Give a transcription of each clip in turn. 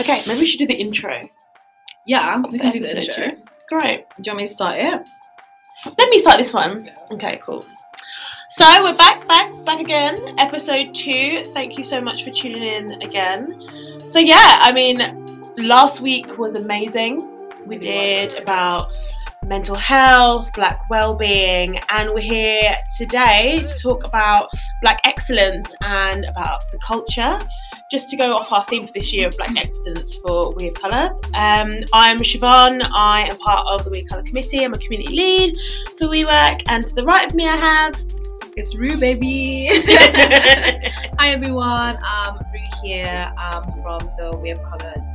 Okay, maybe we should do the intro. Yeah, we can do the intro. two. Great. Do you want me to start it? Let me start this one. Okay, cool. So we're back, back, back again. Episode two. Thank you so much for tuning in again. So yeah, I mean, last week was amazing. We did about mental health, black well-being, and we're here today to talk about black excellence and about the culture. Just to go off our theme for this year of black excellence for We of Colour. Um, I'm Siobhan. I am part of the We of Colour committee. I'm a community lead for WeWork, and to the right of me, I have. It's Rue, baby. Hi everyone. Um, Rue here. Um, from the We of Color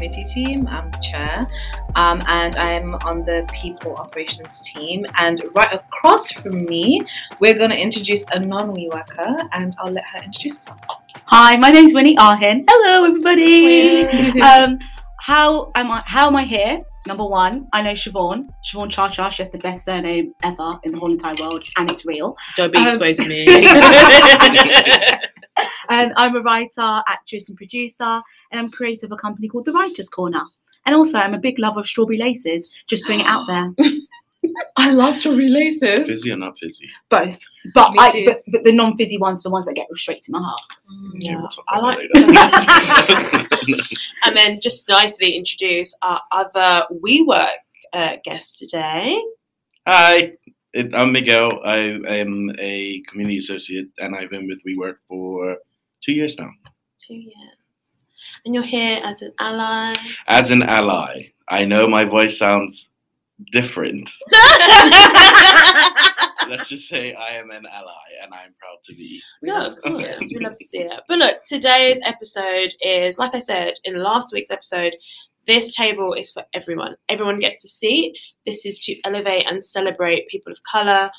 committee team. I'm the chair, um, and I'm on the people operations team. And right across from me, we're going to introduce a non-we worker, and I'll let her introduce herself. Hi, my name's Winnie Arhin. Hello, everybody. um, how am I? How am I here? Number one, I know Siobhan. Siobhan Cha Cha. She has the best surname ever in the whole entire world, and it's real. Don't be Um, exposed to me. And I'm a writer, actress, and producer, and I'm creator of a company called The Writers Corner. And also, I'm a big lover of strawberry laces. Just bring it out there. I love strawberry laces. Fizzy or not fizzy? Both, but Me I, but, but the non-fizzy ones, are the ones that get straight to my heart. Okay, Yeah, we'll talk I like. that and then just nicely introduce our other WeWork uh, guest today. Hi, I'm Miguel. I am a community associate, and I've been with WeWork for two years now. Two years. And you're here as an ally. As an ally, I know my voice sounds different. Let's just say I am an ally, and I'm proud to be. No, course, we love to see it. But look, today's episode is, like I said in last week's episode, this table is for everyone. Everyone gets a seat. This is to elevate and celebrate people of colour,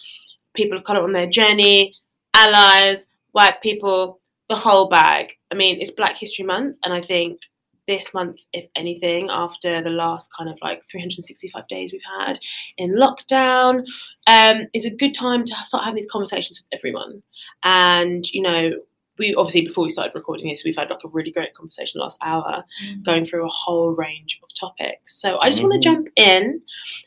people of colour on their journey, allies, white people, the whole bag. I mean, it's Black History Month, and I think this month, if anything, after the last kind of like 365 days we've had in lockdown, um, is a good time to start having these conversations with everyone. And you know, we obviously before we started recording this, we've had like a really great conversation last hour, going through a whole range of topics. So I just want to jump in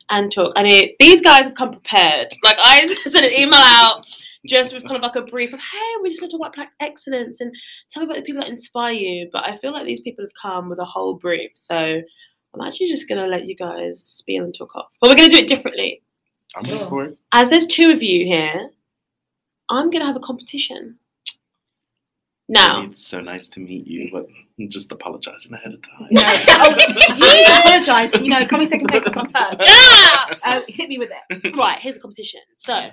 and talk. I know these guys have come prepared. Like I sent an email out just with kind of like a brief of, hey, we just want to talk about black excellence and tell me about the people that inspire you. But I feel like these people have come with a whole brief. So I'm actually just gonna let you guys spiel and talk off. But we're gonna do it differently. I'm ready Cool. for it. As there's two of you here, I'm gonna have a competition. Now, It's so nice to meet you, but I'm just apologizing ahead of time. No. Oh, you need to apologise. You know, coming second place comes first. ah! Uh, hit me with it. right, here's a competition. So,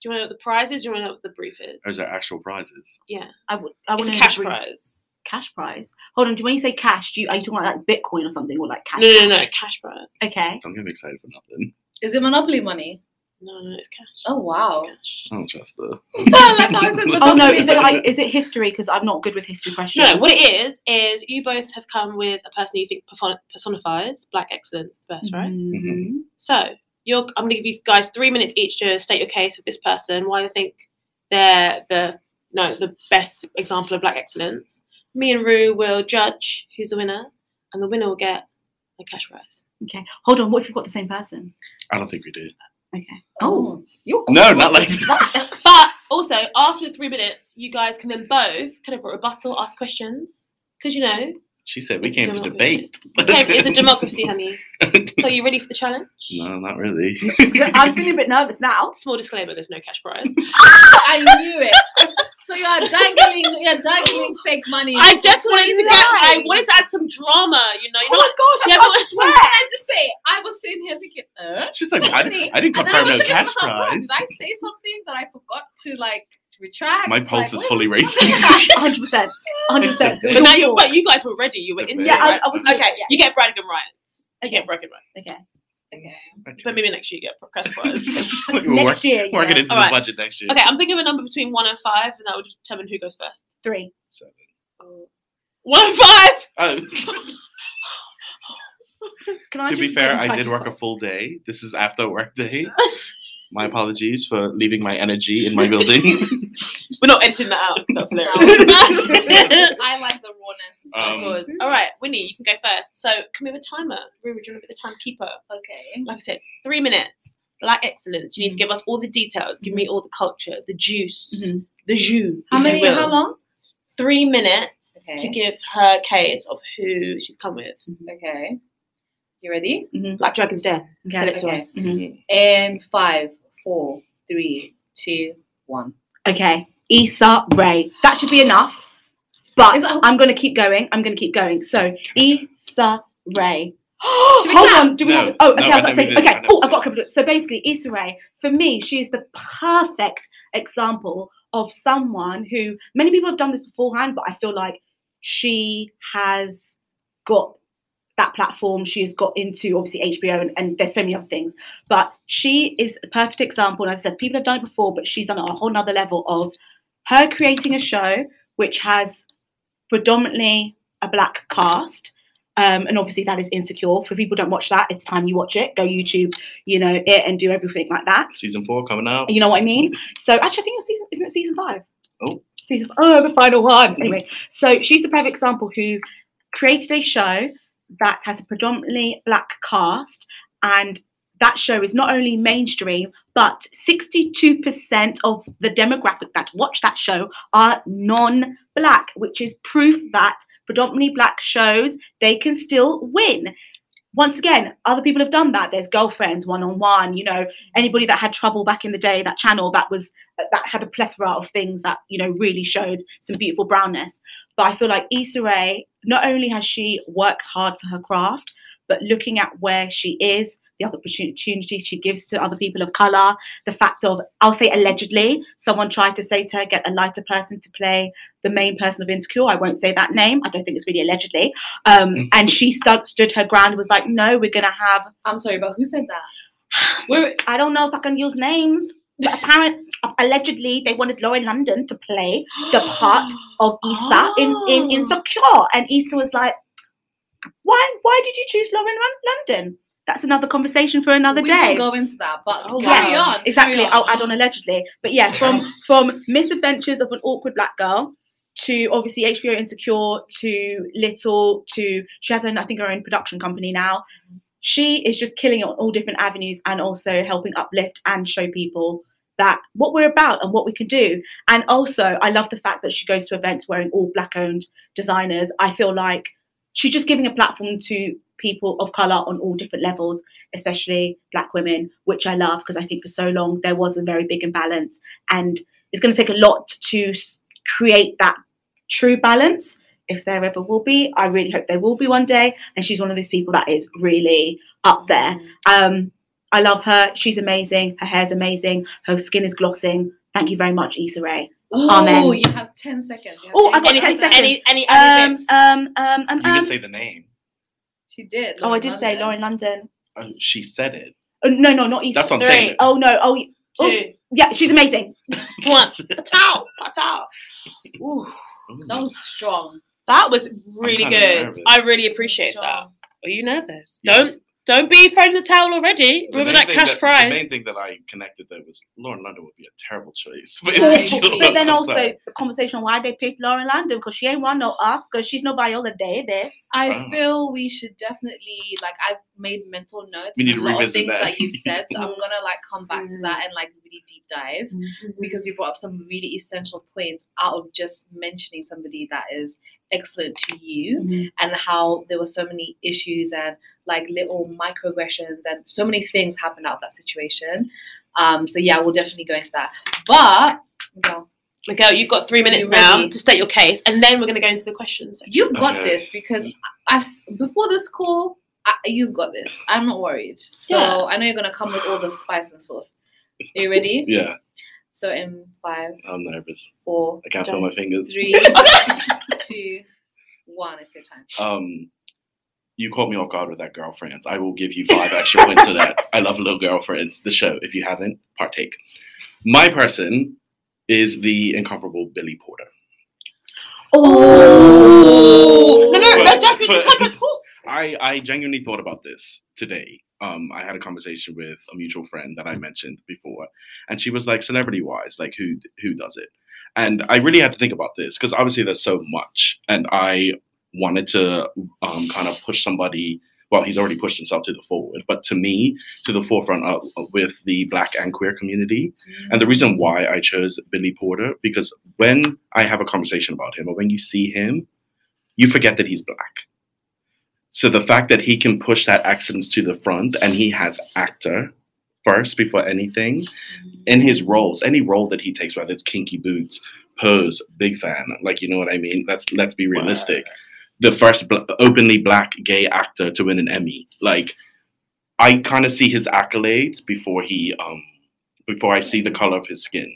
do you want to know what the prize is? Do you want to know what the brief is? Those are actual prizes. Yeah, I would. I it's want a cash prize. Cash prize. Hold on. Do you when you say cash, do you are you talking about like Bitcoin or something or like cash? No, no, no, cash? cash prize. Okay. So I'm getting excited for nothing. Is it Monopoly money? No, no, it's cash. Oh wow. It's cash. I don't trust the. like how I said Oh no, is it like is it history? Because I'm not good with history questions. No, what it is is you both have come with a person you think personifies black excellence the best, right? Mhm. So you're, I'm going to give you guys three minutes each to state your case with this person, why they think they're the no the best example of black excellence. Me and Rue will judge who's the winner, and the winner will get a cash prize. Okay. Hold on. What if you've got the same person? I don't think we do. Okay. Oh, you're No, not like But also after the three minutes, you guys can then both kind of rebuttal, ask questions, because you know She said we It's came to debate. okay, it's a democracy, honey. So are you ready for the challenge? no, not really. I'm feeling a bit nervous now. Small disclaimer: there's no cash prize. I knew it. So you're dangling, you're dangling fake money. I just wanted to get. I wanted to add some drama. You know, you Oh know my gosh! Yeah, I but- can't swear. I just say, I was sitting here thinking, uh, She's like, I, money. I didn't And I confirm was no thinking to cash prize. Did I say something that I forgot to like retract? My pulse Like, is fully racing. Hundred percent. Hundred percent. But now you, but you guys were ready. You were Just into Yeah, it. I, right? I was. okay, Yeah. you get bragging rights. You get bragging rights. Okay. Okay. But maybe next year you get cash prize. Just we're Next work- year. working Yeah. into Alright. the budget next year. okay, I'm thinking of a number between one and five, and that will determine who goes first. Three. Seven. Oh. One and five. Oh, Can I to be fair, I did work a full day. This is after work day. My apologies for leaving my energy in my building. We're not editing that out. 'cause That's hilarious. I like the rawness. as of Um, course. All right, Winnie, you can go first. So, can we have a timer? Ruru, do you want to be the timekeeper? okay. Like I said, three minutes. Black excellence. You need to mm. give us all the details. Give me mm-hmm. all the culture, the juice, Mhm. the jus. How if you many? will. How long? Three minutes to give her case of who she's come with. Mm-hmm. Okay. You ready? Mm-hmm. Black Dragon's Den. Okay, Sell it to okay. us. And five, four, three, two, one. Okay, Issa Rae. That should be enough. But that- I'm going to keep going. I'm going to keep going. So Issa Rae. Should we Hold clap? on. Do we No, have? Oh, okay. no, I was I about to say. Okay. I Oh, I've got a couple. of- So basically, Issa Rae. For me, she is the perfect example of someone who many people have done this beforehand, but I feel like she has got that platform. She has got into obviously HBO and, and there's so many other things. But she is a perfect example. And as I said, people have done it before, but she's done it on a whole nother level of her creating a show which has predominantly a black cast. Um, and obviously that is insecure. For people who don't watch that, it's time you watch it. Go YouTube, you know, it and do everything like that. Season four coming out. You know what I mean? So actually, I think it's season. Isn't it season five? Oh. season. Oh, the final one. Anyway, so she's the perfect example who created a show that has a predominantly black cast, and that show is not only mainstream, but 62% of the demographic that watch that show are non-black, which is proof that predominantly black shows they can still win once again, other people have done that. There's girlfriends, one on one. You know, anybody that had trouble back in the day, that channel that was that had a plethora of things that you know really showed some beautiful brownness. But I feel like Issa Rae, not only has she worked hard for her craft, but looking at where she is, the other opportunities she gives to other people of color, the fact of I'll say allegedly, someone tried to say to her, get a lighter person to play the main person of Insecure. I won't say that name. I don't think it's really allegedly. Um, and she stood stood her ground and was like, no, we're gonna have. I'm sorry, but who said that? We're, I don't know if I can use names. But apparently, allegedly, they wanted Lauren London to play the part of Issa in, in Oh. Insecure, and Issa was like, "Why? Why did you choose Lauren Lon- London?" That's another conversation for another we day. will go into that, but Oh, carry Yeah, on. Exactly. carry on. I'll add on allegedly. But yeah, from from misadventures of an awkward black girl to obviously HBO Insecure to Little to she has an I think her own production company now. Mm-hmm. She is just killing it on all different avenues and also helping uplift and show people that what we're about and what we can do. And also, I love the fact that she goes to events wearing all black owned designers. I feel like she's just giving a platform to people of color on all different levels, especially black women, which I love because I think for so long there was a very big imbalance. And it's going to take a lot to create that true balance. If there ever will be, I really hope there will be one day. And she's one of those people that is really up there. Um, I love her. She's amazing. Her hair's amazing. Her skin is glossing. Thank you very much, Issa Rae. Oh, Amen. you have 10 seconds. Have Oh, I 10 got any, 10 seconds. Any, any other Um, bits? um, um, um, You can um. say the name. She did. Oh, I Lauren did say Lauren London. Uh, she said it. Oh, no, no, not Issa. That's what I'm Three. saying. Oh no. Oh, oh, Two, yeah. She's amazing. one. Patal, patal. Ooh, That was strong. that was really kinda good. nervous. I really appreciate that. Are you nervous? Yes. Don't don't be throwing the towel already. The Remember that cash The prize. The main thing that I connected there was Lauren London would be a terrible choice. But, but then also sorry. the conversation why they picked Lauren London because she ain't won no Oscar. She's no Viola Davis. I Wow. feel we should definitely like I've made mental notes We need to a lot of revisit things that. that. you've said. So I'm gonna like come back to Mm. that and like really deep dive Mm-hmm. because you brought up some really essential points out of just mentioning somebody that is excellent to you and how there were so many issues and like little microaggressions and so many things happened out of that situation. Um, so yeah, we'll definitely go into that. But no, Miguel, you've got three minutes now to state your case, and then we're going to go into the questions. section. you've got Okay. this because I've before this call, I, you've got this. I'm not worried. So Yeah. I know you're gonna come with all the spice and sauce. Are you ready? yeah, So in five, I'm nervous. four, I can't feel my fingers. three, two, one. It's your time. Um, you caught me off guard with that girlfriends. I will give you five extra points for that. I love Little Girlfriends, the show. If you haven't, partake. My person is the incomparable Billy Porter. Oh, no, no, no, But- Jasmine, but- come, Jasmine. Ooh. I, I genuinely thought about this today. Um, I had a conversation with a mutual friend that I mentioned before, and she was like, "Celebrity wise, like who who does it?" And I really had to think about this because obviously there's so much, and I wanted to um, kind of push somebody. Well, he's already pushed himself to the forward, but to me, to the forefront with the Black and queer community. And the reason why I chose Billy Porter because when I have a conversation about him, or when you see him, you forget that he's black. So the fact that he can push that excellence to the front, and he has actor first before anything in his roles, any role that he takes, whether it's Kinky Boots, Pose, big fan. Like you know what I mean. Let's let's be realistic. The first bl- openly black gay actor to win an Emmy. Like I kind of see his accolades before he um before I see the color of his skin.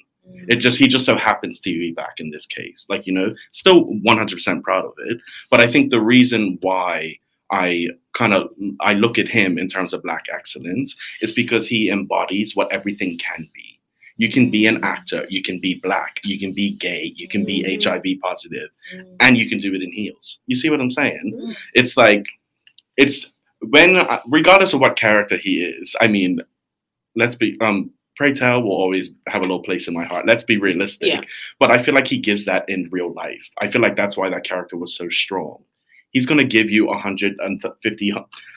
It just he just so happens to be back in this case. Like you know, still 100% proud of it. But I think the reason why I kind of I look at him in terms of black excellence is because he embodies what everything can be. You can be an actor, you can be black, you can be gay, you can be Mm. HIV positive, Mm. and you can do it in heels. You see what I'm saying? Mm. It's like it's when regardless of what character he is. I mean, let's be um pray tell will always have a little place in my heart. Let's be realistic. Yeah. But I feel like he gives that in real life. I feel like that's why that character was so strong. He's going to give you 150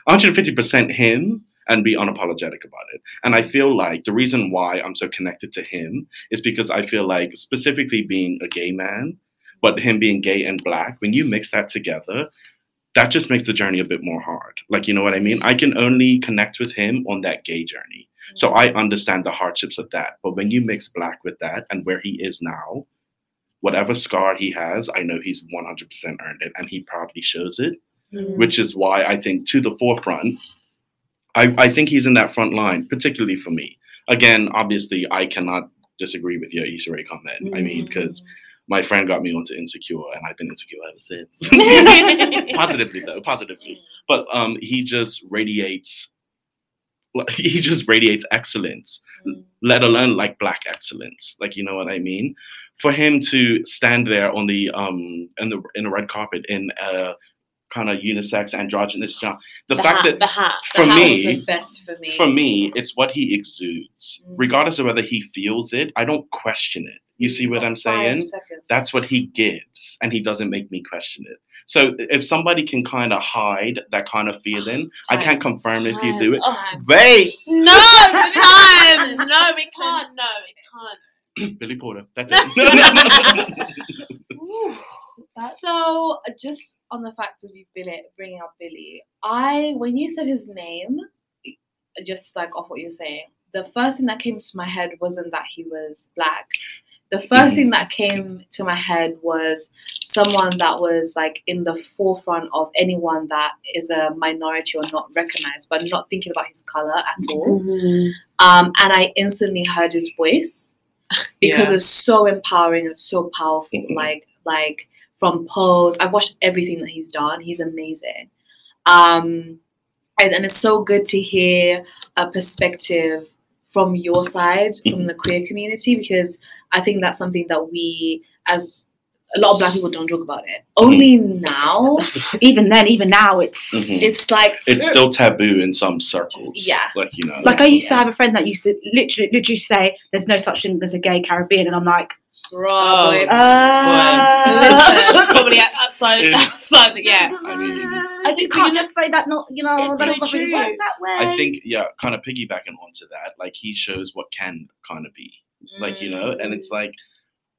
150% him and be unapologetic about it. And I feel like the reason why I'm so connected to him is because I feel like specifically being a gay man, but him being gay and black, when you mix that together, that just makes the journey a bit more hard. Like, you know what I mean? I can only connect with him on that gay journey. So I understand the hardships of that. But when you mix black with that and where he is now, whatever scar he has, I know he's 100% earned it and he proudly shows it, Mm. which is why I think to the forefront, I, I think he's in that front line, particularly for me. Again, obviously, I cannot disagree with your Issa Rae comment. I mean, because my friend got me onto Insecure and I've been insecure ever since. positively, though, positively but um he just radiates he just radiates excellence Mm. let alone like black excellence like you know what i mean for him to stand there on the um in the in the red carpet in a kind of unisex androgynous job the, the fact hat, that the hat. for the hat me- the best for me. for me it's what he exudes Mhm. regardless of whether he feels it i don't question it you see what Got i'm saying seconds. that's what he gives and he doesn't make me question it so if somebody can kind of hide that kind of feeling i Time. can't confirm if you do it Oh, wait no time. No, we can't. No, we can't. billy porter that's it Ooh. So, just on the fact of you Billy, bringing up Billy, I when you said his name, just like off what you're saying, the first thing that came to my head wasn't that he was black. The 1st thing that came to my head was someone that was like in the forefront of anyone that is a minority or not recognized, but not thinking about his color at all. Um, and I instantly heard his voice because Yeah. it's so empowering and so powerful. Mhm. Like like from Pose, I've watched everything that he's done. He's amazing. Um, and, and it's so good to hear a perspective from your side, from the queer community, because I think that's something that we, as a lot of black people, don't talk about it. Only now, Even then, even now, it's Mhm. it's like it's still taboo in some circles Yeah. like you know like I used to have a friend that used to literally, literally say, "There's no such thing as a gay Caribbean," and I'm like, bro, Oh. boy, Probably outside. It's- outside. the- Yeah. I mean, I think you can't just say that. Not you know, that doesn't true. work that way. i think yeah kind of piggybacking onto that like he shows what can kind of be like you know and it's like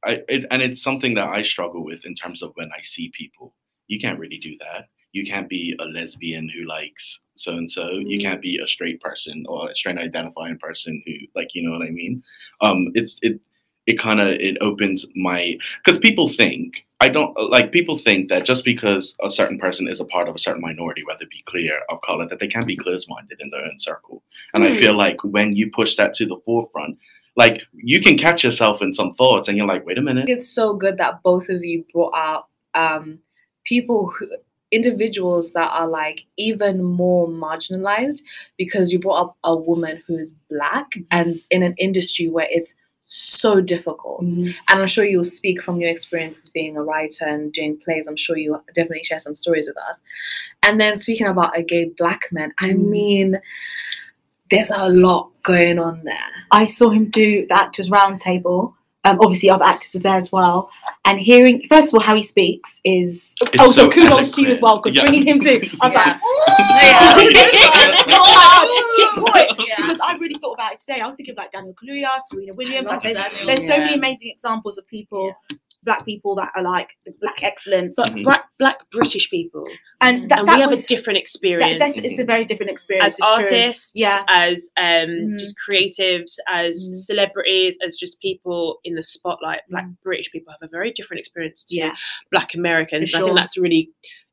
I, it, and it's something that i struggle with in terms of when i see people you can't really do that you can't be a lesbian who likes so and so you Mm. can't be a straight person or a straight identifying person who like you know what i mean um it's it it kind of it opens my because people think i don't like people think that just because a certain person is a part of a certain minority whether it be clear of color that they can be closed-minded in their own circle and i Hmm. feel like when you push that to the forefront like you can catch yourself in some thoughts and you're like wait a minute it's so good that both of you brought out um, people who individuals that are like even more marginalized because you brought up a woman who is black and in an industry where it's so difficult. Mhm. and i'm sure you'll speak from your experiences being a writer and doing plays. I'm sure you'll definitely share some stories with us. And then speaking about a gay black man i Mm. mean there's a lot going on there. I saw him do the actors roundtable um, obviously other actors were there as well. And hearing, first of all, how he speaks is It's also so kudos to you as well because Yeah. bringing him to, I was Yeah. like, Yeah, that's a good one. Good point. Yeah. Because I really thought about it today. I was thinking of like Daniel Kaluuya, Serena Williams. Like there's, Daniel. there's so many amazing examples of people, black people that are like the black excellence. But Mhm. black, black British people, and that, and that we have a different experience that's, it's a very different experience. as it's true. artists, Yeah. as um, Mhm. just creatives, as Mhm. celebrities, as just people in the spotlight. Black Mhm. British people have a very different experience to Yeah. Black Americans. For I think that's really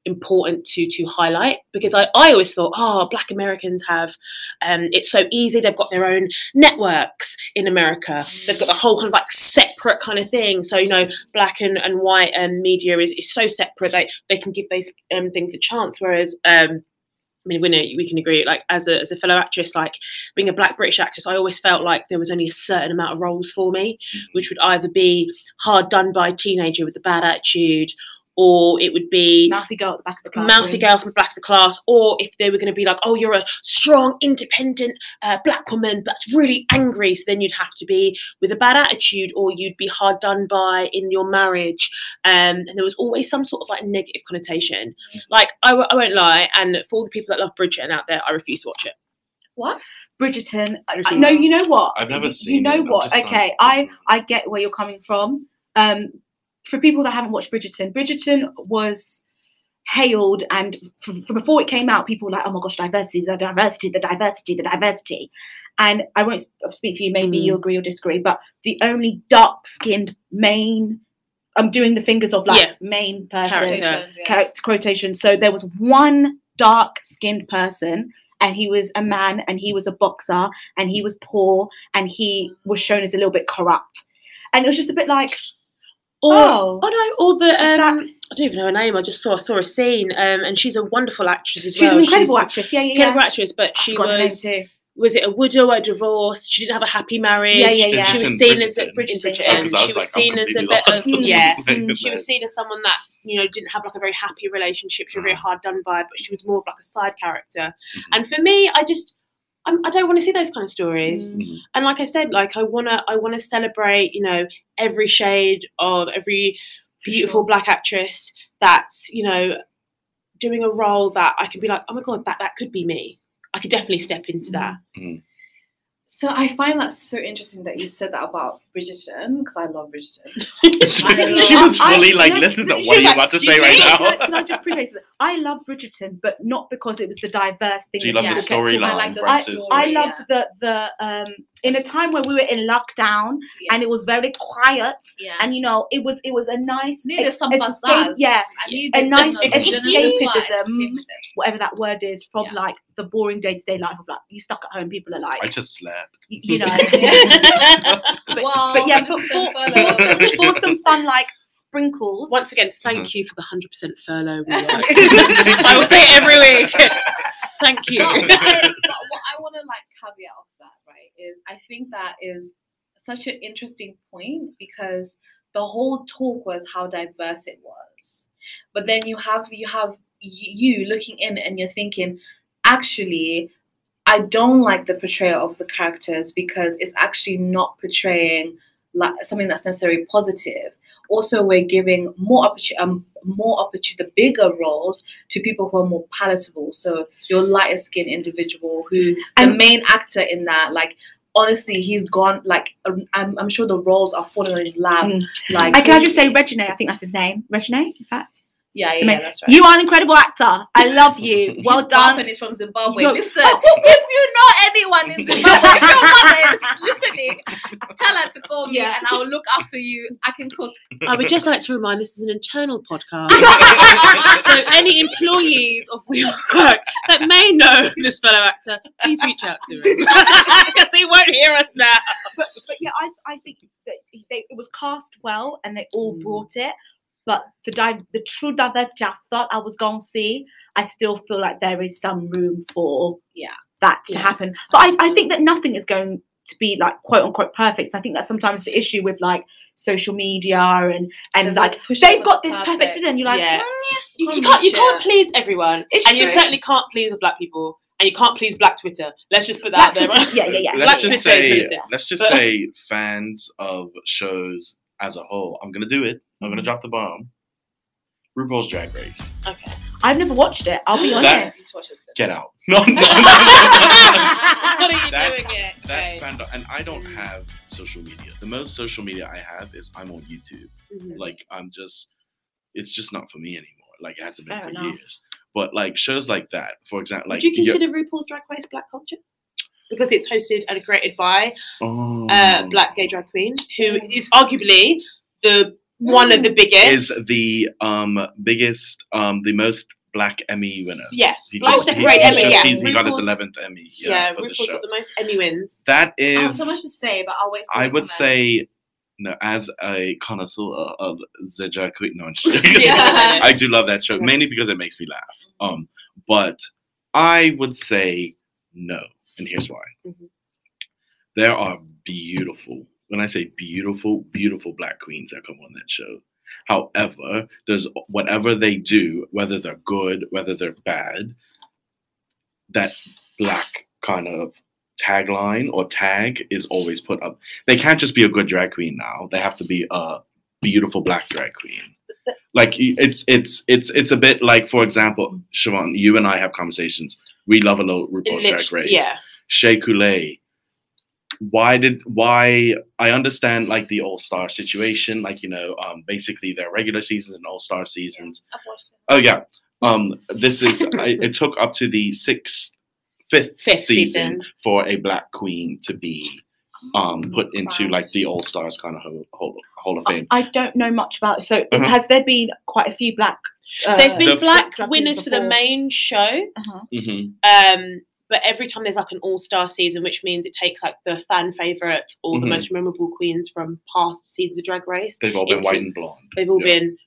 important to to highlight because I, I always thought oh black americans have um it's so easy they've got their own networks in america they've got the whole kind of like separate kind of thing so you know black and, and white and media is, is so separate they they can give those um things a chance whereas um I mean, we know we can agree. Like as a as a fellow actress, like being a Black British actress, I always felt like there was only a certain amount of roles for me, which would either be hard done by a teenager with a bad attitude, or it would be Mouthy girl at the back of the class. mouthy girl from the back of the class, or if they were going to be like, oh, you're a strong, independent uh, black woman that's really angry, so then you'd have to be with a bad attitude, or you'd be hard done by in your marriage, um, and there was always some sort of like negative connotation. Like I, w- I won't lie, and for all the people that love Bridgerton out there, I refuse to watch it. What? Bridgerton. I- I- no, you know what? I've never seen You know it, what? just not- Okay, I I get where you're coming from. Um, for people that haven't watched Bridgerton, Bridgerton was hailed and from, from before it came out, people were like, "Oh my gosh, diversity, the diversity, the diversity, the diversity." And I won't speak for you. Maybe Mm. you agree or disagree, but the only dark-skinned main, I'm doing the fingers of like Yeah. main person Character. Yeah. quotation. So there was one dark skinned person, and he was a man, and he was a boxer, and he was poor, and he was shown as a little bit corrupt. And it was just a bit like, Or oh, oh no, or the Is that- um, I don't even know her name. I just saw saw a scene, um, and she's a wonderful actress as she's well. She's an incredible actress. Yeah, yeah, yeah. Incredible actress, but she forgot her name was was it a widow or divorced? She didn't have a happy marriage. Yeah, yeah, yeah. She was seen in as a? Bridgerton. Oh, I she was was like, seen as a bit of lost. yeah. Mm. She was seen as someone that you know didn't have like a very happy relationship. She was Mm. very hard done by, but she was more of like a side character. Mhm. And for me, I just I'm, I don't want to see those kind of stories. Mhm. And like I said, like I wanna I wanna celebrate you know every shade of every beautiful sure. black actress that's you know doing a role that I can be like oh my god that that could be me. I could definitely step into that. So I find that so interesting that you said that about Bridgerton because I love Bridgerton. she, she was I- fully I- like, no, listen to what are you like, about to "Excuse say right now? Can I, can I just preface it? I love Bridgerton, but not because it was the diverse thing. Do you that love the people kept talking I storyline like the versus? I story, loved the the um in a time where we were in lockdown Yeah. and it was very quiet yeah. and you know it was it was a nice needed ex- some escape- yeah a nice you know, the je ne sais quoi. escapism. Came with it. whatever that word is from Yeah. like the boring day to day life of like you stuck at home people are like I just slept. y- you know Yeah. But, but yeah for, some for, for some, for some fun like sprinkles Once again, thank Mhm. you for the hundred percent furlough. we like. I will say it every week. thank you. But, I- but what I want to like caveat of that, right, is I think that is such an interesting point because the whole talk was how diverse it was, but then you have you have you looking in and you're thinking, actually, I don't like the portrayal of the characters because it's actually not portraying like something that's necessarily positive. Also, we're giving more opportunity, um, more opportunity, the bigger roles to people who are more palatable. So your lighter skinned individual who the And- main actor in that, like honestly, he's gone. Like um, I'm, I'm sure the roles are falling on his lap. Mm. Like I can I just say Regé-Jean I think that's his name Regé-Jean is that yeah, yeah, I mean, yeah, that's right. you are an incredible actor I love you well His done girlfriend is from Zimbabwe. You're- Listen, if you know anyone in Zimbabwe, if your mother is listening, tell her to call me Yeah. and I will look after you. I can cook. I would just like to remind this is an internal podcast. so any employees of WeWork that may know this fellow actor, please reach out to us because he won't hear us now. but, but yeah, I, I think that they, it was cast well and they all Mm. brought it. But the di- the true diversity I thought I was going to see, I still feel like there is some room for Yeah. that to Yeah. happen. But I, I think that nothing is going to be like quote unquote perfect. I think that's sometimes the issue with like social media and and There's like they've got this perfect. perfect, and you're like, Yeah. "Mm, You, you Can't can't you reach can't please everyone, It's and you certainly can't please the black people. and you can't please Black Twitter. Let's just put that Black out there. Twitter- right? yeah, yeah, yeah. let's Black just Twitter say let's just But- say fans of shows as a whole. I'm gonna do it. I'm Mm-hmm. gonna drop the bomb. RuPaul's Drag Race. Okay. I've never watched it. I'll be honest. Get out. No, no, no. what are you That- doing it? that Okay. fandom, and I don't Mm. have social media. The most social media I have is I'm on YouTube. Mhm. Like I'm just, it's just not for me anymore. Like it hasn't been Fair for enough. years. But like shows like that, for example, like Would you you- consider RuPaul's Drag Race black culture? Because it's hosted and created by Oh. uh, black gay drag queen, who is arguably the one of the biggest. is the um biggest um the most black Emmy winner. yeah, He Black just, he, decorated he's Emmy, just- yeah. he's- he got his eleventh Emmy. yeah. Yeah, for the show. got the most Emmy wins. That I have so much to say, but I'll wait. For I would comment. say, no, as a connoisseur of the drag queen, no, I'm just joking. Yeah. I do love that show Yeah. mainly because it makes me laugh. Um, but I would say no, and here's why. Mhm. There are beautiful, when I say beautiful, beautiful black queens that come on that show. However, there's whatever they do, whether they're good, whether they're bad, that black kind of tagline or tag is always put up. They can't just be a good drag queen now. They have to be a beautiful black drag queen. Like it's it's it's it's a bit like, for example, Siobhan, you and I have conversations. We love a little RuPaul's Drag Race. Yeah, Shea Coulee. Why did why I understand like the All Star situation, like you know, um, basically their regular seasons and All Star seasons. I've watched it. Oh yeah, um, this is I, it took up to the sixth, fifth, Fifth season, season. for a black queen to be um Oh, put into right. like the All Stars kind of hall, hall, hall of fame. I don't know much about it. So Uh-huh. has there been quite a few black? Uh, There's been The- black drag queens winners for the main show, Uh-huh. hmm um, but every time there's like an all star season, which means it takes like the fan favorite or the Mhm. most memorable queens from past seasons of Drag Race. They've all been Into- white and blonde. They've all Yeah. been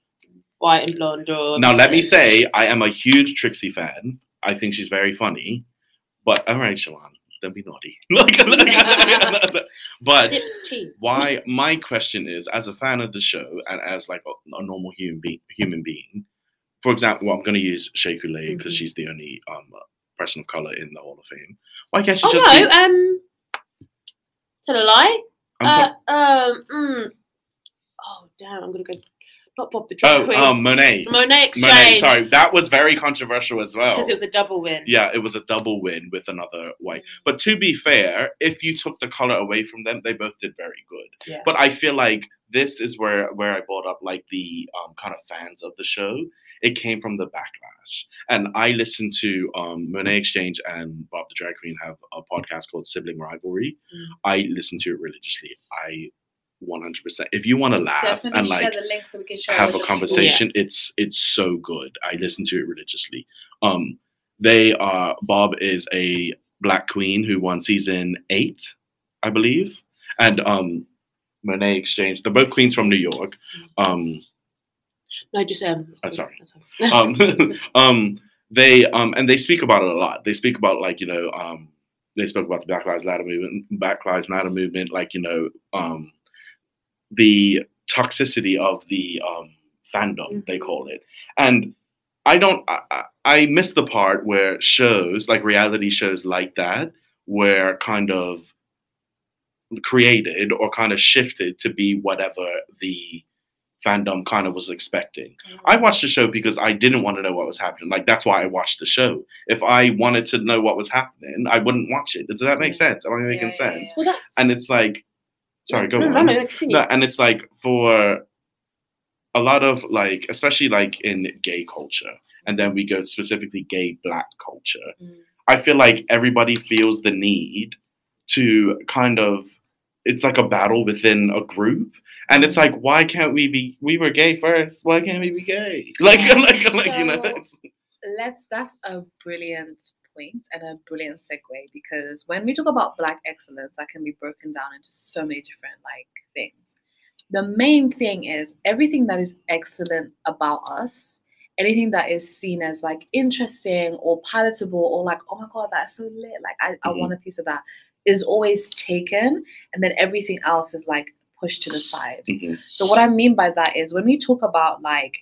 white and blonde. Or Now let me say, I am a huge Trixie fan. I think she's very funny. But all right, Shalon, don't be naughty. but why my question is as a fan of the show and as like a, a normal human being human being for example well i'm going to use Shea Coulee because Mhm. she's the only um person of color in the hall of fame why can't she Oh just no, be um, tell a lie. Uh, um, mm, oh damn, I'm gonna go. Not Bob the drag oh queen. um monet Monet Monét X Change. sorry that was very controversial as well Because it was a double win. yeah it was a double win with another white but to be fair if you took the color away from them they both did very good Yeah. but i feel like this is where where i brought up like the um, kind of fans of the show it came from the backlash and i listened to um, Monét X Change and bob the drag queen have a podcast called sibling rivalry Mm. i listen to it religiously i 100% if you want to laugh Definitely and share like the link so we can share have a conversation. It's it's so good. I listen to it religiously. Um, they are Bob is a black queen who won season eight, I believe, and um, Monét X Change. They're both queens from New York. Um, No, just um. Oh, sorry. um, um, they um, and they speak about it a lot. They speak about like you know um, they spoke about the Black Lives Matter movement, Black Lives Matter movement, like you know um, the toxicity of the um, fandom they Mhm. call it, and I don't I, I- I miss the part where shows like reality shows like that were kind of created or kind of shifted to be whatever the fandom kind of was expecting. I watched the show because I didn't want to know what was happening. Like that's why I watched the show. If I wanted to know what was happening, I wouldn't watch it. Does that make sense? Am I making Yeah, yeah, sense? Well. And it's like, sorry, go no, on. No, no. No, and it's like for a lot of like, especially like in gay culture, and then we go specifically gay black culture. Mm. I feel like everybody feels the need to kind of it's like a battle within a group. And it's like, why can't we be? We were gay first. Why can't we be gay? Like, like, like you know. So- let's that's a brilliant point and a brilliant segue because when we talk about black excellence that can be broken down into so many different like things the main thing is everything that is excellent about us anything that is seen as like interesting or palatable or like oh my god that's so lit like i, I Mhm. want a piece of that is always taken and then everything else is like pushed to the side Mhm. so what I mean by that is when we talk about like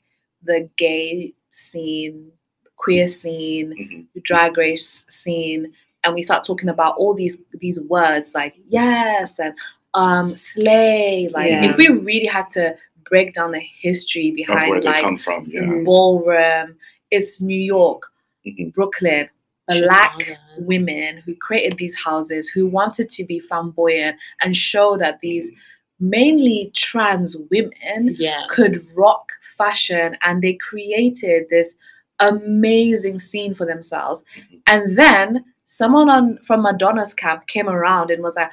the gay scene, queer scene, Mhm. drag race scene, and we start talking about all these these words like yes and um slay. Like Yeah. if we really had to break down the history behind like from, yeah. Ballroom, it's New York, Mhm. Brooklyn, black women who created these houses who wanted to be flamboyant and show that these mainly trans women Yeah. could rock fashion and they created this amazing scene for themselves and then someone on from madonna's camp came around and was like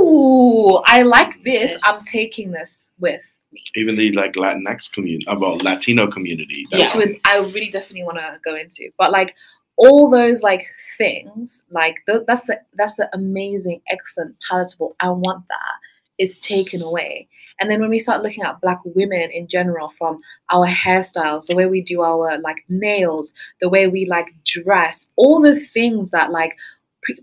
ooh i like this Yes. i'm taking this with me Even the like Latinx community, uh, well, Latino community. Yeah. That's which would i really definitely want to go into but like all those like things like th- that's the that's the amazing excellent palatable i want that is taken away and then when we start looking at black women in general from our hairstyles the way we do our like nails the way we like dress all the things that like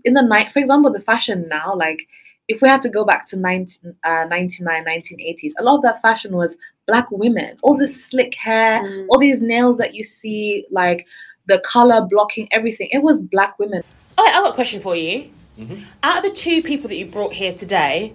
in the night for example the fashion now like if we had to go back to 19, uh, 99 1980s a lot of that fashion was black women all this slick hair Mm. all these nails that you see, like the color blocking everything. It was black women. Oh, I got a question for you. Mhm. Out of the two people that you brought here today,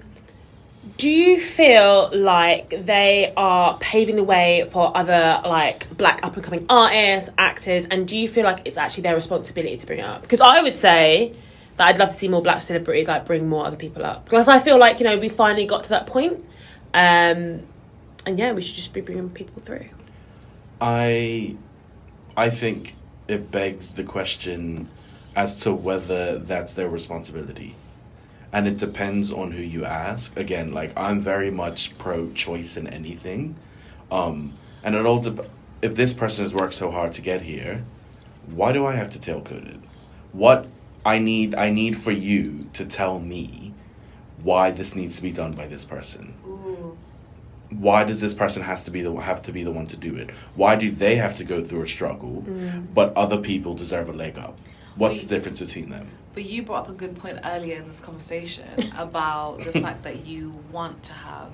do you feel like they are paving the way for other like black up and coming artists, actors, and do you feel like it's actually their responsibility to bring it up? Because I would say that I'd love to see more black celebrities like bring more other people up because I feel like you know we finally got to that point, um, and yeah, we should just be bringing people through. I I think it begs the question as to whether that's their responsibility. And it depends on who you ask. Again, like I'm very much pro choice in anything. Um and it all dep- if this person has worked so hard to get here, why do I have to tailcoat it? What I need I need for you to tell me why this needs to be done by this person why does this person has to be the have to be the one to do it? Why do they have to go through a struggle, but other people deserve a leg up? What's the difference between them? But you brought up a good point earlier in this conversation about the fact that you want to have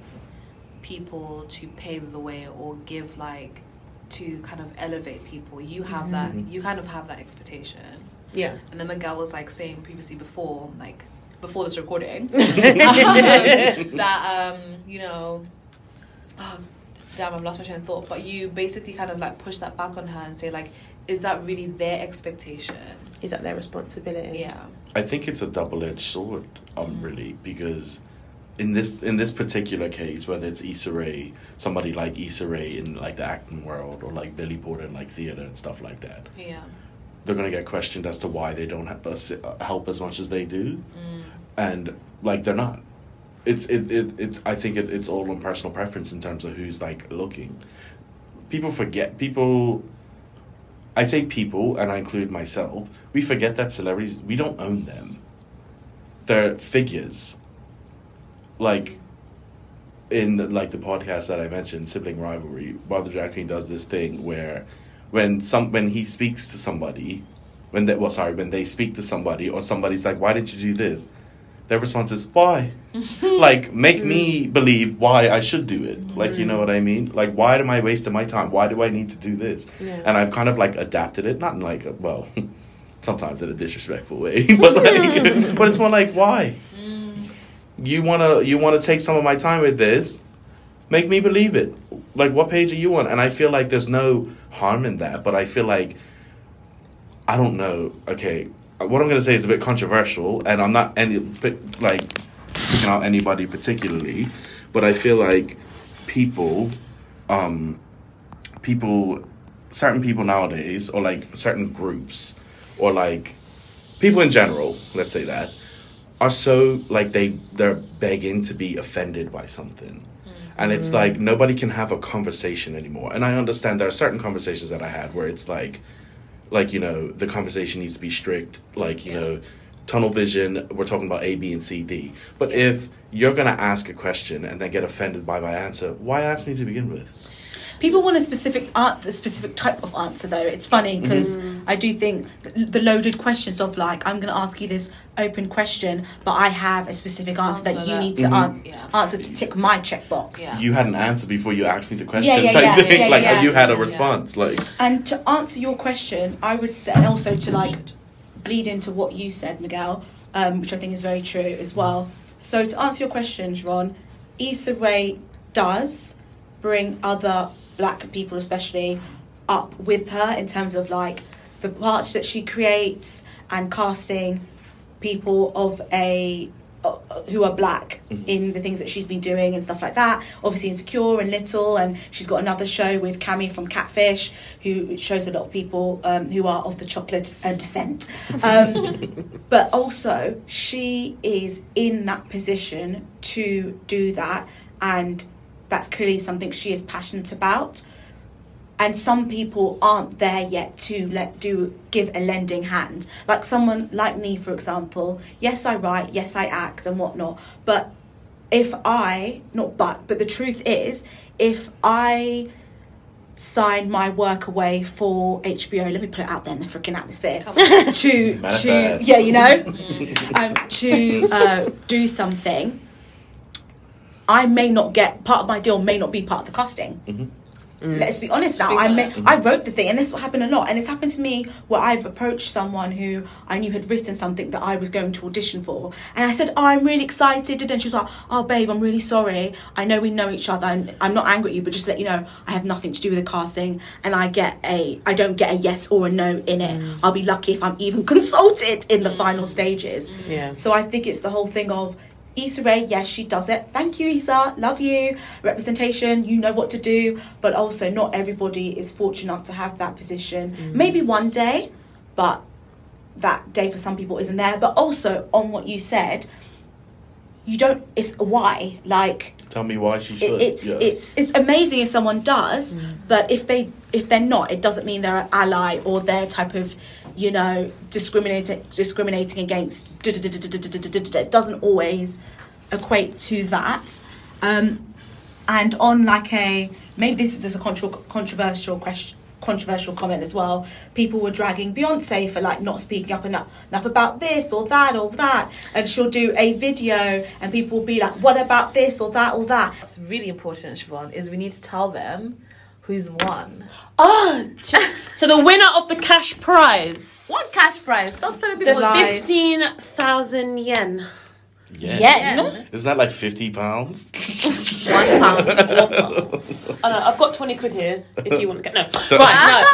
people to pave the way or give like to kind of elevate people. You have that. You kind of have that expectation. Yeah. And then Miguel was like saying previously before, like before this recording, that um, you know, oh, damn, I've lost my train of thought. But you basically kind of like push that back on her and say like, is that really their expectation? Is that their responsibility? Yeah. I think it's a double edged sword, um, mm. really, because in this in this particular case, whether it's Issa Rae, somebody like Issa Rae in like the acting world, or like Billy Porter in like theater and stuff like that, Yeah. they're gonna get questioned as to why they don't help us uh, uh, help as much as they do, mm. and like they're not. It's it, it it's I think it, it's all on personal preference in terms of who's like looking. People forget people. I say people, and I include myself. We forget that celebrities we don't own them. They're figures. Like in the, like the podcast that I mentioned, sibling rivalry. Bob the Drag Queen does this thing where when some when he speaks to somebody, when they well sorry when they speak to somebody or somebody's like, why didn't you do this? Their response is why. like make me believe why I should do it. Like you know mm-hmm. what I mean? Like why am I wasting my time? Why do I need to do this? Yeah. And I've kind of like adapted it, not in like a, well, sometimes in a disrespectful way, but like but it's more like why? Mm. You wanna you wanna take some of my time with this? Make me believe it. Like what page are you on? And I feel like there's no harm in that, but I feel like I don't know. Okay, what I'm gonna say is a bit controversial, and I'm not any like picking out anybody particularly, but I feel like people, um, people, certain people nowadays, or like certain groups, or like people in general, let's say that, are so like they they're begging to be offended by something. And it's like nobody can have a conversation anymore. And I understand there are certain conversations that I had where it's like like you know the conversation needs to be strict like you know tunnel vision we're talking about a b and c d. But if you're going to ask a question and then get offended by my answer why ask me to begin with People want a specific answer, a specific type of answer. Though it's funny because Mm. I do think the loaded questions of like I'm going to ask you this open question, but I have a specific answer, that Answer you that. need to Mhm. an- Yeah. answer to tick my checkbox. Yeah. You had an answer before you asked me the question. Yeah, yeah, type yeah, thing. yeah, like yeah. you had a Yeah. response. Like And to answer your question, I would say, and also to like bleed into what you said, Miguel, um, which I think is very true as well. So to answer your questions, Ron, Issa Rae does bring other black people, especially, up with her in terms of like the parts that she creates and casting people of a uh, who are black in the things that she's been doing and stuff like that. Obviously, Insecure and Little, and she's got another show with Cami from Catfish, who shows a lot of people um, who are of the chocolate uh, descent. Um, but also, she is in that position to do that, and that's clearly something she is passionate about. And some people aren't there yet to let do give a lending hand. Like someone like me for example yes i write yes i act and whatnot but if i not but but the truth is if i sign my work away for hbo let me put it out there in the freaking atmosphere to to yeah you know um, to uh, do something I may not get part of my deal may not be part of the casting. Mhm. Mm. Let's be honest now. I on may, it. I wrote the thing, and this will happen a lot. And it's happened to me where I've approached someone who I knew had written something that I was going to audition for, and I said, "Oh, I'm really excited," and she was like, "Oh, babe, I'm really sorry. I know we know each other, and I'm not angry at you, but just to let you know, I have nothing to do with the casting, and I get a, I don't get a yes or a no in it. Mm. I'll be lucky if I'm even consulted in the mm. final stages." Yeah. So I think it's the whole thing of Issa Rae, yes, she does it. Thank you, Issa. Love you. Representation, you know what to do. But also, not everybody is fortunate enough to have that position. Mm. Maybe one day, but that day for some people isn't there. But also, on what you said, you don't, it's why. Like, tell me why she should. it, it's Yeah. it's it's amazing if someone does, mm. but if they if they're not, it doesn't mean they're an ally or they're type of you know discriminating discriminating against. It doesn't always equate to that. Um, and on like a maybe this is just a contra- controversial question controversial comment as well people were dragging beyonce for like not speaking up enough, enough about this or that or that and she'll do a video and people will be like what about this or that or that What's really important, Siobhan, is we need to tell them who's won. Oh, so the winner of the cash prize. What cash prize? Stop telling The people lies. fifteen thousand yen. yeah. yeah, Isn't that like fifty pounds? One pound. Oh, no, I've got twenty quid here. If you want to get no. So- right,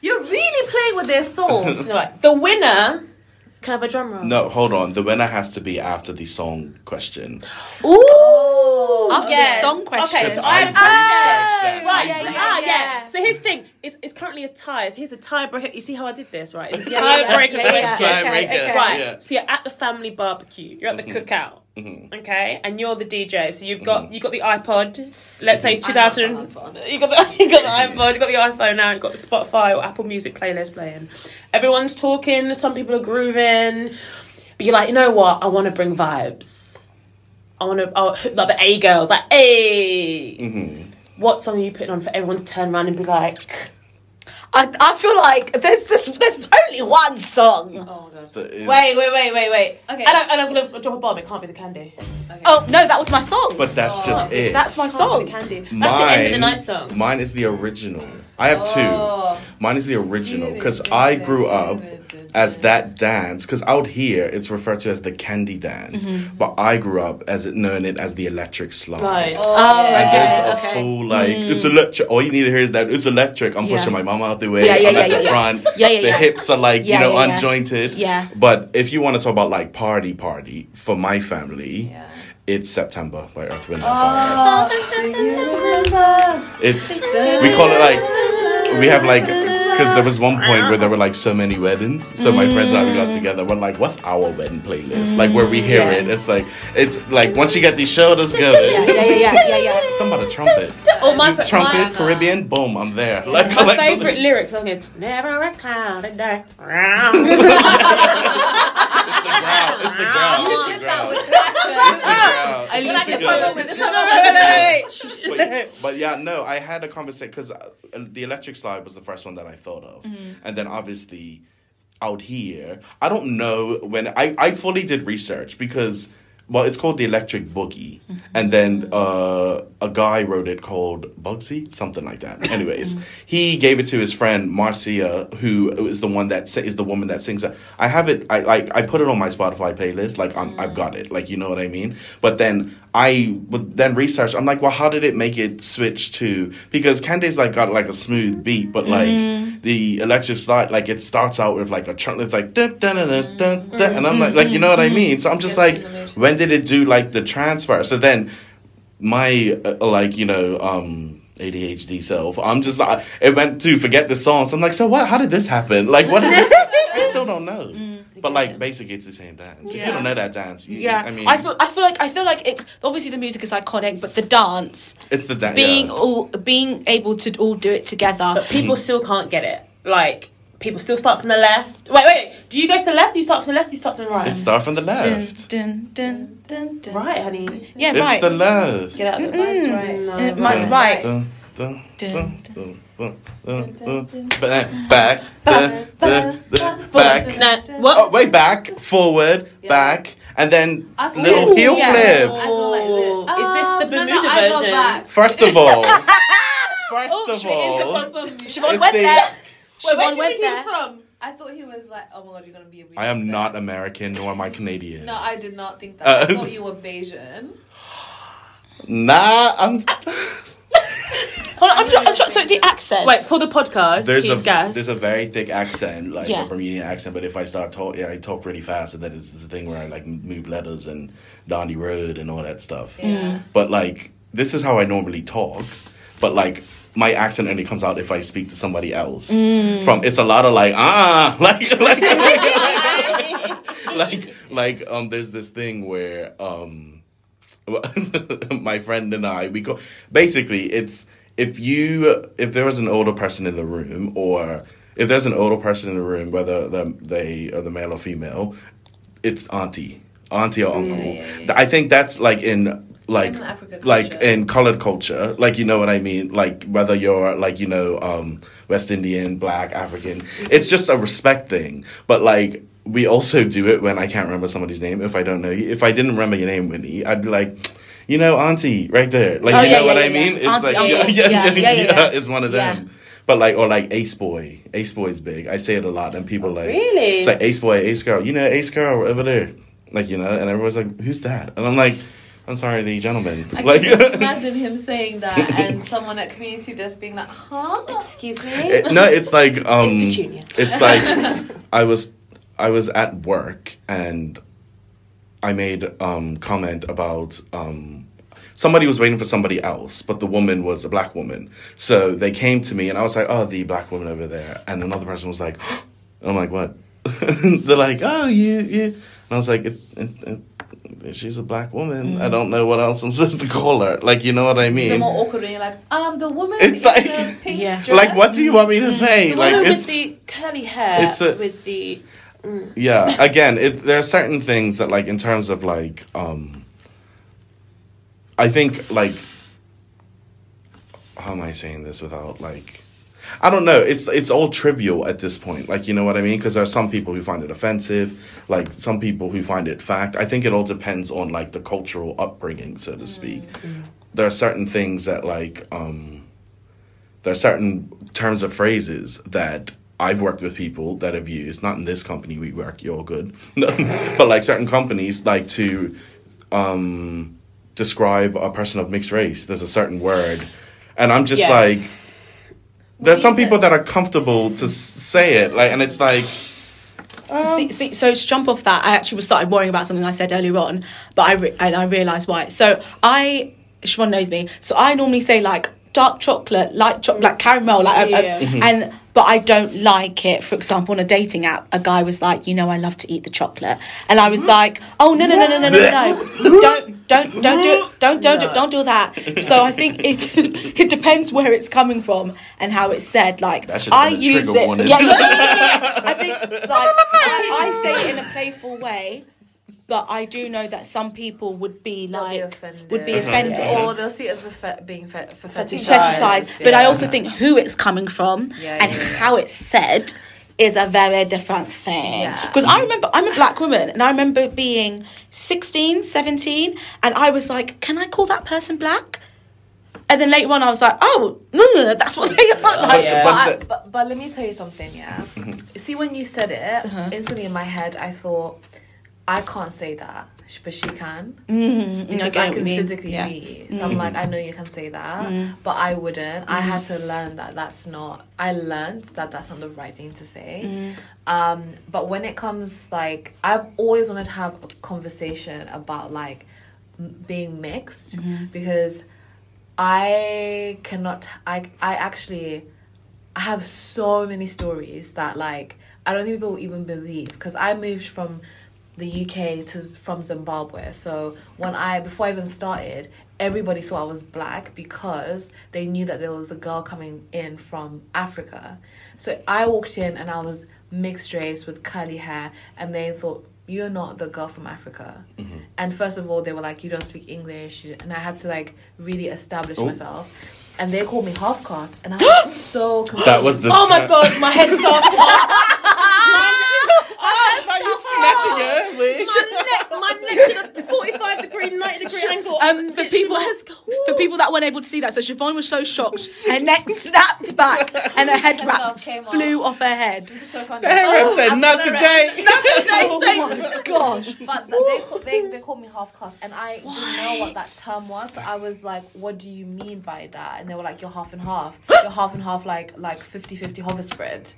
You're really playing with their souls. no. Right. The winner. Can I have a drum roll? No, hold on. The winner has to be after the song question. Ooh. After the song question. Okay, so I had a researched question. that. Right, I ah, researched yeah. So here's the thing. It's, it's currently a tie. So here's a tiebreaker. You see how I did this, right? It's a Yeah, yeah, tiebreaker yeah, yeah, question. okay, Tiebreaker. okay. Right. Yeah. So you're at the family barbecue. You're at the cookout. Mhm. Okay, and you're the DJ. So you've got you got the iPod. Let's say 2000. You got the you got the iPod. You got the iPhone now. You got the Spotify or Apple Music playlist playing. Everyone's talking. Some people are grooving. But you're like, you know what? I want to bring vibes. I want to oh, like the A girls. Like, hey, Mhm. what song are you putting on for everyone to turn around and be like? I, I feel like there's this there's only one song Oh god. Wait, wait, wait, wait, wait. Okay. And, I, and I'm gonna drop a bomb. It can't be the candy. oh no that was my song But that's just it. that's my Can't be song the candy. That's the end of the night song. Mine is the original. I have Oh. two. Mine is the original because I grew up as that dance. Because out here it's referred to as the candy dance, mm-hmm. but I grew up as it known it as the electric slide. Right. Oh, oh And okay, there's a okay. full like mm. it's electric. All you need to hear is that it's electric. I'm Yeah. pushing my mama out the way. Yeah, yeah, I'm yeah, at yeah, the front. Yeah, yeah, the yeah. hips are like Yeah, you know yeah, yeah. unjointed. Yeah. But if you want to talk about like party party for my family, Yeah. it's September by Earth Wind and Fire. Oh, do you remember? It's we call it like we have like because there was one point where there were like so many weddings. So my friends and I we got mm. together. We're like, what's our wedding playlist? Like where we mm. hear Yeah. it, it's like it's like once you get these shoulders going, yeah yeah yeah yeah yeah some about a trumpet, Oh, my, fa- trumpet, my, Caribbean, boom, I'm there. Like, my like- favorite lyric song is "Never a cloud a day." It's the growl. It's the growl. It's the did growl. It's the growl. I But I love can it. come up with this. I'm not gonna do it. but, but yeah, no, I had a conversation because uh, the electric slide was the first one that I thought of, mm-hmm. and then obviously out here, I don't know when I I fully did research because. Well, it's called the Electric Boogie, mm-hmm. and then uh, a guy wrote it called Bugsy, something like that. Mm-hmm. Anyways, he gave it to his friend Marcia, who is the one that is the woman that sings it. I have it. I like. I put it on my Spotify playlist. Like I'm, I've got it. Like you know what I mean. But then I would then research. I'm like, well, how did it make it switch to? Because Candace like got like a smooth beat, but like the electric slide, like it starts out with like a chunk. It's like dun, dun, dun, dun, dun, and I'm like, like you know what I mean. So I'm just like, in the motion. when did it do like the transfer? So then my uh, like you know um ADHD self, I'm just like it went to forget the song. So I'm like, so what? How did this happen? Like, what did this? I still don't know. But like, basically, it's the same dance. If you don't know that dance, you, Yeah, I mean, I feel I feel like I feel like it's obviously the music is iconic, but the dance it's the dance. being yeah. all being able to all do it together. But people still can't get it. Like people still start from the left. Wait, wait. Do you go to the left? You start from the left. You start from the right. It start from the left. dun, dun, dun, dun. right, honey. Yeah, It's right. It's the left. Get out of the Mine's Mm, right. no. My- Dun, right. Back, back. What? Oh, way back, forward, Yeah. back, and then I thought- little heel Yeah. flip. I go like this. Oh, is this the Um, no, Bermuda no, version? back. First of all, first Oh, of all, Siobhan It's went the- there. Where Siobhan do you went there. from? I thought he was like, oh my god, you're gonna be a I am Beyonce. not American nor am I Canadian. No, I did not think that. Uh, I thought you were Bajan. Nah, I'm. Hold on, I'm, try- I'm trying. So the accent. Wait, for the podcast, There's a he's gas. there's a very thick accent, like Yeah. a Bermudian accent. But if I start talk, yeah, I talk really fast, and then that is the thing where I like move letters and Donny Road and all that stuff. Yeah. But like, this is how I normally talk. But like, my accent only comes out if I speak to somebody else. From it's a lot of like ah, like like like like um. There's this thing where um, my friend and I we go. Basically, it's if you if there is an older person in the room or if there's an older person in the room, whether they are the male or female, it's auntie, auntie or uncle. yeah, yeah. I think that's like in like in like in colored culture, like you know what I mean. Like whether you're like you know um, West Indian, Black, African, it's just a respect thing. But like we also do it when I can't remember somebody's name. If I don't know you, if I didn't remember your name, Winnie, I'd be like. You know, auntie, right there. Like, Oh, you yeah, know what yeah, I mean? yeah. It's Auntie, like, uncle. yeah, yeah, Yeah, yeah, yeah, yeah. it's one of Yeah. them. But like, or like Ace Boy. Ace Boy's big. I say it a lot, and people like, Really? it's like Ace Boy, Ace Girl. You know, Ace Girl over there. Like, you know, and everyone's like, who's that? And I'm like, I'm sorry, the gentleman. I like, can just imagine him saying that and someone at community desk being like, huh? Excuse me. It- no, it's like um, It's it's like I was I was at work and I made um comment about um somebody was waiting for somebody else, but the woman was a black woman. So they came to me and I was like, "Oh, the black woman over there," and another person was like, "I'm like, what?" They're like, "Oh, you, you," and I was like, it, it, it, "She's a black woman. I don't know what else I'm supposed to call her. Like, you know what I The mean?" more awkward when you're like, um, the woman It's in like- the pink Yeah. dress. Like, what do you want me to say? The Like, woman it's with the curly hair. it's a- with the. Yeah again it, there are certain things that like in terms of like um i think like how am i saying this without like i don't know it's it's all trivial at this point like you know what i mean? Because there are some people who find it offensive like some people who find it fact. I think it all depends on like the cultural upbringing so to speak. There are certain things that like um there are certain terms of phrases that I've worked with people that have used, not in this company we work, you're good, but like certain companies like to um, describe a person of mixed race. There's a certain word. And I'm just Yeah. like, there's some people say? that are comfortable to say it, like, and it's like, See, see, so to jump off that, I actually was started worrying about something I said earlier on, but I re- and I realised why. So I, Siobhan knows me, so I normally say like dark chocolate, light chocolate, like caramel, like, uh, Mm-hmm. and but I don't like it. For example, on a dating app, a guy was like, "You know, I love to eat the chocolate," and I was like, "Oh no, no, no, no, no, no, no! don't don't don't do don't don't do, No. don't do that. So I think it it depends where it's coming from and how it's said. Like That should have I use it. Yeah, yeah, yeah, yeah. I think it's like I, I say it in a playful way. But I do know that some people would be like be would be offended Or they'll see it as a fe- being fe- for fetishized. fetishized. But I also think who it's coming from Yeah, and yeah, yeah. how it's said is a very different thing. Yeah. Because I remember, I'm a black woman, and I remember being 16, 17, and I was like, can I call that person black? And then later on, I was like, oh, ugh, that's what they are. Like, yeah. But, I, but, but let me tell you something, yeah. See, when you said it, Uh-huh. instantly in my head, I thought, I can't say that, but she can. mm, Because I I, get what you can physically Yeah. see. So I'm mm-hmm. like, I know you can say that, mm-hmm. but I wouldn't. I had to learn that that's not, I learned that that's not the right thing to say. Um, but when it comes, like, I've always wanted to have a conversation about, like, m- being mixed because I cannot. I I actually I have so many stories that like I don't think people will even believe because I moved from the UK to from Zimbabwe. So when I before I even started, everybody thought I was black because they knew that there was a girl coming in from Africa. So I walked in and I was mixed race with curly hair, and they thought you're not the girl from Africa. Mm-hmm. And first of all, they were like, you don't speak English, and I had to like really establish Oh. myself. And they called me half caste, and I was so confused. That was the. Oh my god, my head started. Are you snatching your wig? my neck did a 45 degree, 90 degree angle. Um, for people, for people that weren't able to see that, so Siobhan was so shocked, her neck snapped back, and her head wrap flew off her head. This is so funny. The hair wrap said, I'm "Not today." Oh my gosh! But th- they, call, they they called me half caste, and I didn't know what that term was. So I was like, "What do you mean by that?" And they were like, "You're half and half. You're half and half, like like 50-50 Hovis bread."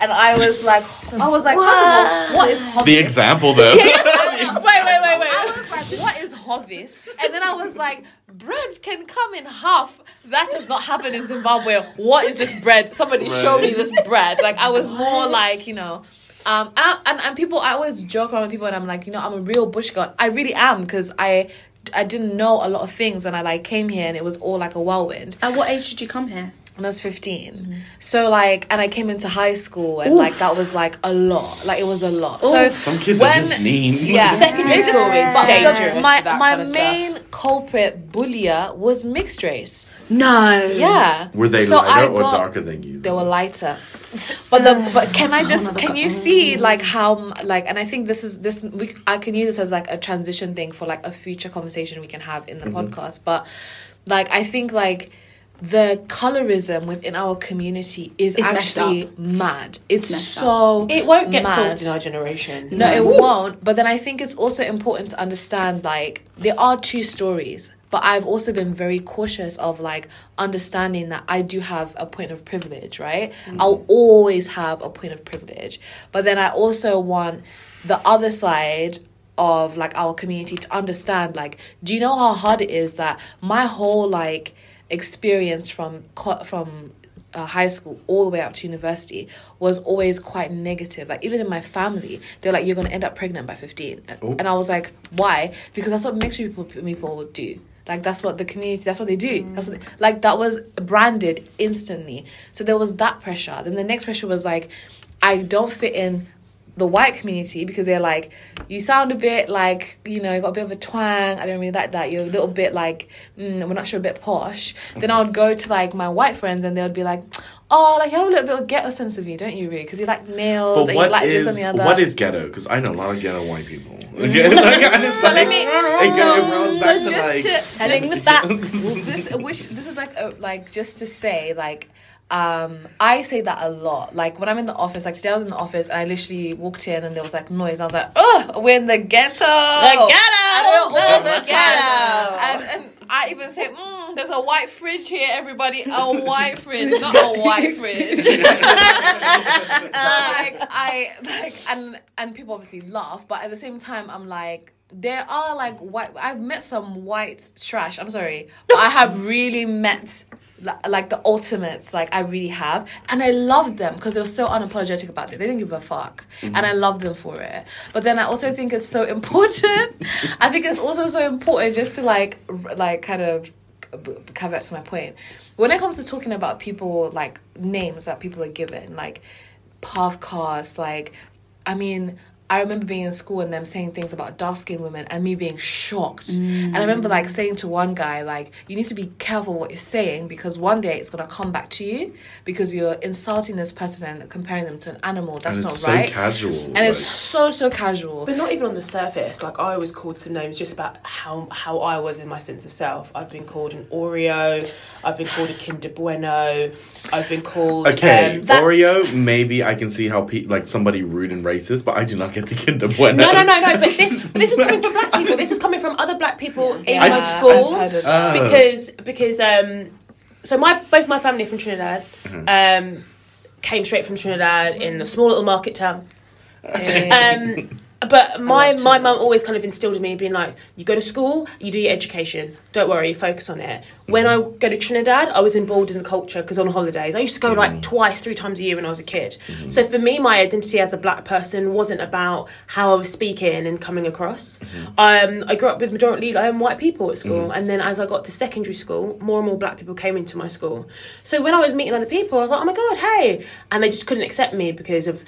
And I was like, I was like, first of what is hovis? The example, though. Wait, wait, wait, wait. I was like, what is hovis? And then I was like, bread can come in half. That does not happen in Zimbabwe. What is this bread? Somebody show me this bread. Like I was more like, you know. Um, and, I- and and people, I always joke around with people, and I'm like, you know, I'm a real bush girl. I really am because I I didn't know a lot of things, and I like came here, and it was all like a whirlwind. At what age did you come here? When I was 15. So like, and I came into high school, and like that was like a lot. Like it was a lot. So oh. Some kids when- are just mean. yeah, Secondary It's school is but the- dangerous my that my kind of stuff. main culprit bullier was mixed race. No. Yeah. Were they So lighter I or got- darker than you? They were lighter, but the but can I just can you see like how like and I think this is this we I can use this as like a transition thing for like a future conversation we can have in the mm-hmm. podcast. But like I think like the colorism within our community is It's actually mad. It's messed so it won't get mad. solved in our generation. No, it won't. But then I think it's also important to understand like there are two stories. But I've also been very cautious of like understanding that I do have a point of privilege, right? Mm. I'll always have a point of privilege. But then I also want the other side of like our community to understand like do you know how hard it is that my whole like experience from from uh, high school all the way up to university was always quite negative. Like even in my family, they're like, "You're gonna end up pregnant by 15. And, Oh. and I was like, "Why?" Because that's what mixed people people do. Like that's what the community. That's what they do. That's what like that was branded instantly. So there was that pressure. Then the next pressure was like, I don't fit in the white community because they're like, you sound a bit like, you know, you got a bit of a twang. I don't really like that. You're a little bit like, mm, we're not sure, a bit posh. Then I would go to like my white friends and they would be like, oh, like you have a little bit of ghetto sense of you, don't you, really? Because you like nails and you like is this and the other. what is ghetto? Because I know a lot of ghetto white people. Okay, like, so like, let me. So, so back to just like, to Telling just- the facts. this which this is like a, like just to say like um I say that a lot. Like when I'm in the office, like today I was in the office and I literally walked in and there was like noise. I was like, oh, we're in the ghetto. The ghetto! And we're all The the ghetto! And, and I even say, mm, there's a white fridge here, everybody. A white fridge, not a white fridge. so like I like and and people obviously laugh, but at the same time I'm like there are like white I've met some white trash, I'm sorry. But I have really met like the ultimates like i really have. And i loved them because they were so unapologetic about it. They didn't give a fuck. Mm-hmm. And i love them for it. But then i also think it's so important. I think it's also so important just to like like kind of cover caveat to my point. When it comes to talking about people like names that people are given like half caste like i mean I remember being in school and them saying things about dark skinned women and me being shocked. And I mm. remember like saying to one guy, like, you need to be careful what you're saying because one day it's gonna come back to you because you're insulting this person and comparing them to an animal. That's and not so right. casual. and it's so so casual. But not even on the surface. Like I was called some names just about how how I was in my sense of self. I've been called an Oreo. I've been called a Kinder Bueno. I've been called. Okay, um, that- Oreo. Maybe I can see how pe- like somebody rude and racist, but I do not get the Kinder Bueno. no, no, no, no. But this this was coming from black people. This was coming from other black people in I my s- school. I've heard of that. Oh. because because um so my both my family are from Trinidad um came straight from Trinidad in a small little market town um but my my mum always kind of instilled in me being like you go to school you do your education. Don't worry focus on it. When I go to Trinidad I was involved in the culture because on holidays I used to go like twice three times a year when I was a kid. So for me my identity as a black person wasn't about how I was speaking and coming across. Um, I grew up with majority um, white people at school and then as I got to secondary school more and more black people came into my school. So when I was meeting other people I was like oh my god hey! And they just couldn't accept me because of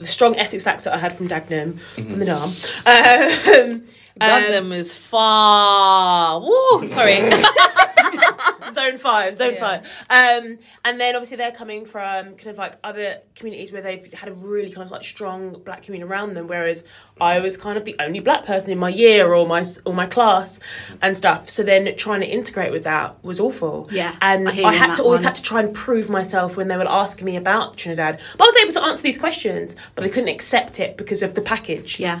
the strong Essex accent I had from Dagenham, from the Dam. Um, That um, is far. Woo, sorry. zone five, zone Yeah. five. Um, and then obviously they're coming from kind of like other communities where they've had a really kind of like strong black community around them, whereas I was kind of the only black person in my year or my or my class and stuff. So then trying to integrate with that was awful. Yeah, and I I, had to always one. had to try and prove myself when they would ask me about Trinidad. But I was able to answer these questions, but they couldn't accept it because of the package. Yeah.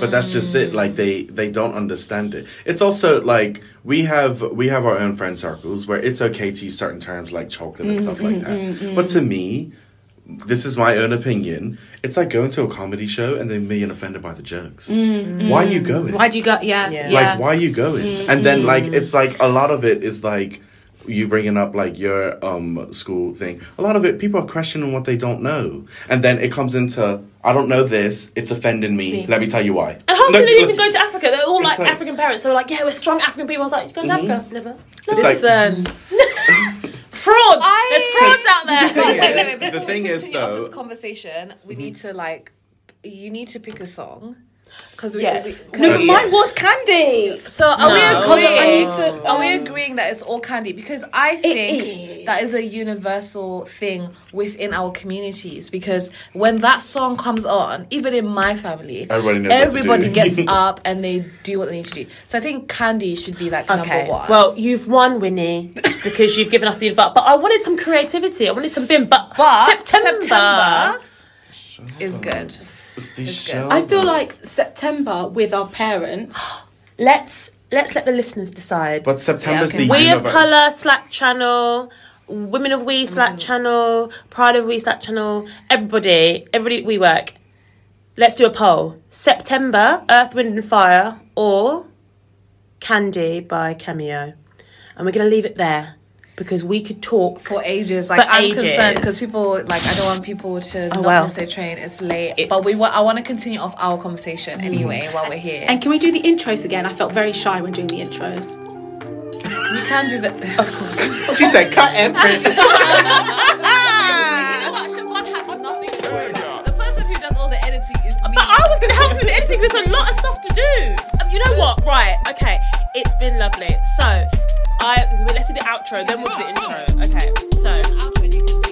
but that's just it like they they don't understand it it's also like we have we have our own friend circles where it's okay to use certain terms like chocolate and stuff like mm-hmm, that mm-hmm, but to mm-hmm. me this is my own opinion it's like going to a comedy show and then being offended by the jokes mm, mm. why are you going Why do you go? Yeah. Yeah. Yeah. like why are you going and then like it's like a lot of it is like you bringing up like your um school thing a lot of it people are questioning what they don't know and then it comes into i don't know this it's offending me Me. let me tell you why And half of No, them didn't even go to Africa. They're all like, like- Mm-hmm. African parents. They were like, yeah, we're strong African people. I was like, you go to Africa? Never. It's like- Listen. Frauds! I- There's frauds out there. wait, wait, wait. The Before thing we is, continue off this though- conversation, we need to like, you need to pick a song. Because we, Yeah. we, No, but Yes. mine was candy. So are we No. Hold on, I agreeing? need to. Are we um, agreeing that it's all candy? Because I think that is a universal thing within our communities. Because when that song comes on, even in my family, Everybody knows everybody gets up and they do what they need to do. So I think candy should be like Okay. number one. Well, you've won, Winnie, because you've given us the advice. But I wanted some creativity. I wanted some vim. But, but September. September is good. It's these It's good. I feel like September with our parents. Let's let's let the listeners decide. but september's okay. the we of universe- Colour Slack channel, Women of We Slack channel, Pride of We Slack channel, everybody, everybody WeWork. Let's do a poll. September, Earth, Wind and Fire, or Candy by Cameo. And we're gonna leave it there because we could talk for ages. Like For I'm ages. concerned because people like I don't want people to oh, not wow. miss their train. It's late, It's- but we want. I want to continue off our conversation anyway while we're here. And can we do the intros again? I felt very shy when doing the intros. we can do that. Of course. she said cut and print you know what? Siobhan has nothing to worry. The person who does all the editing is me. But I was going to help you with the editing. Because there's a lot of stuff to do. You know what? Right. Okay. It's been lovely. So, I let's do the outro. Then we'll do the intro. Okay. So.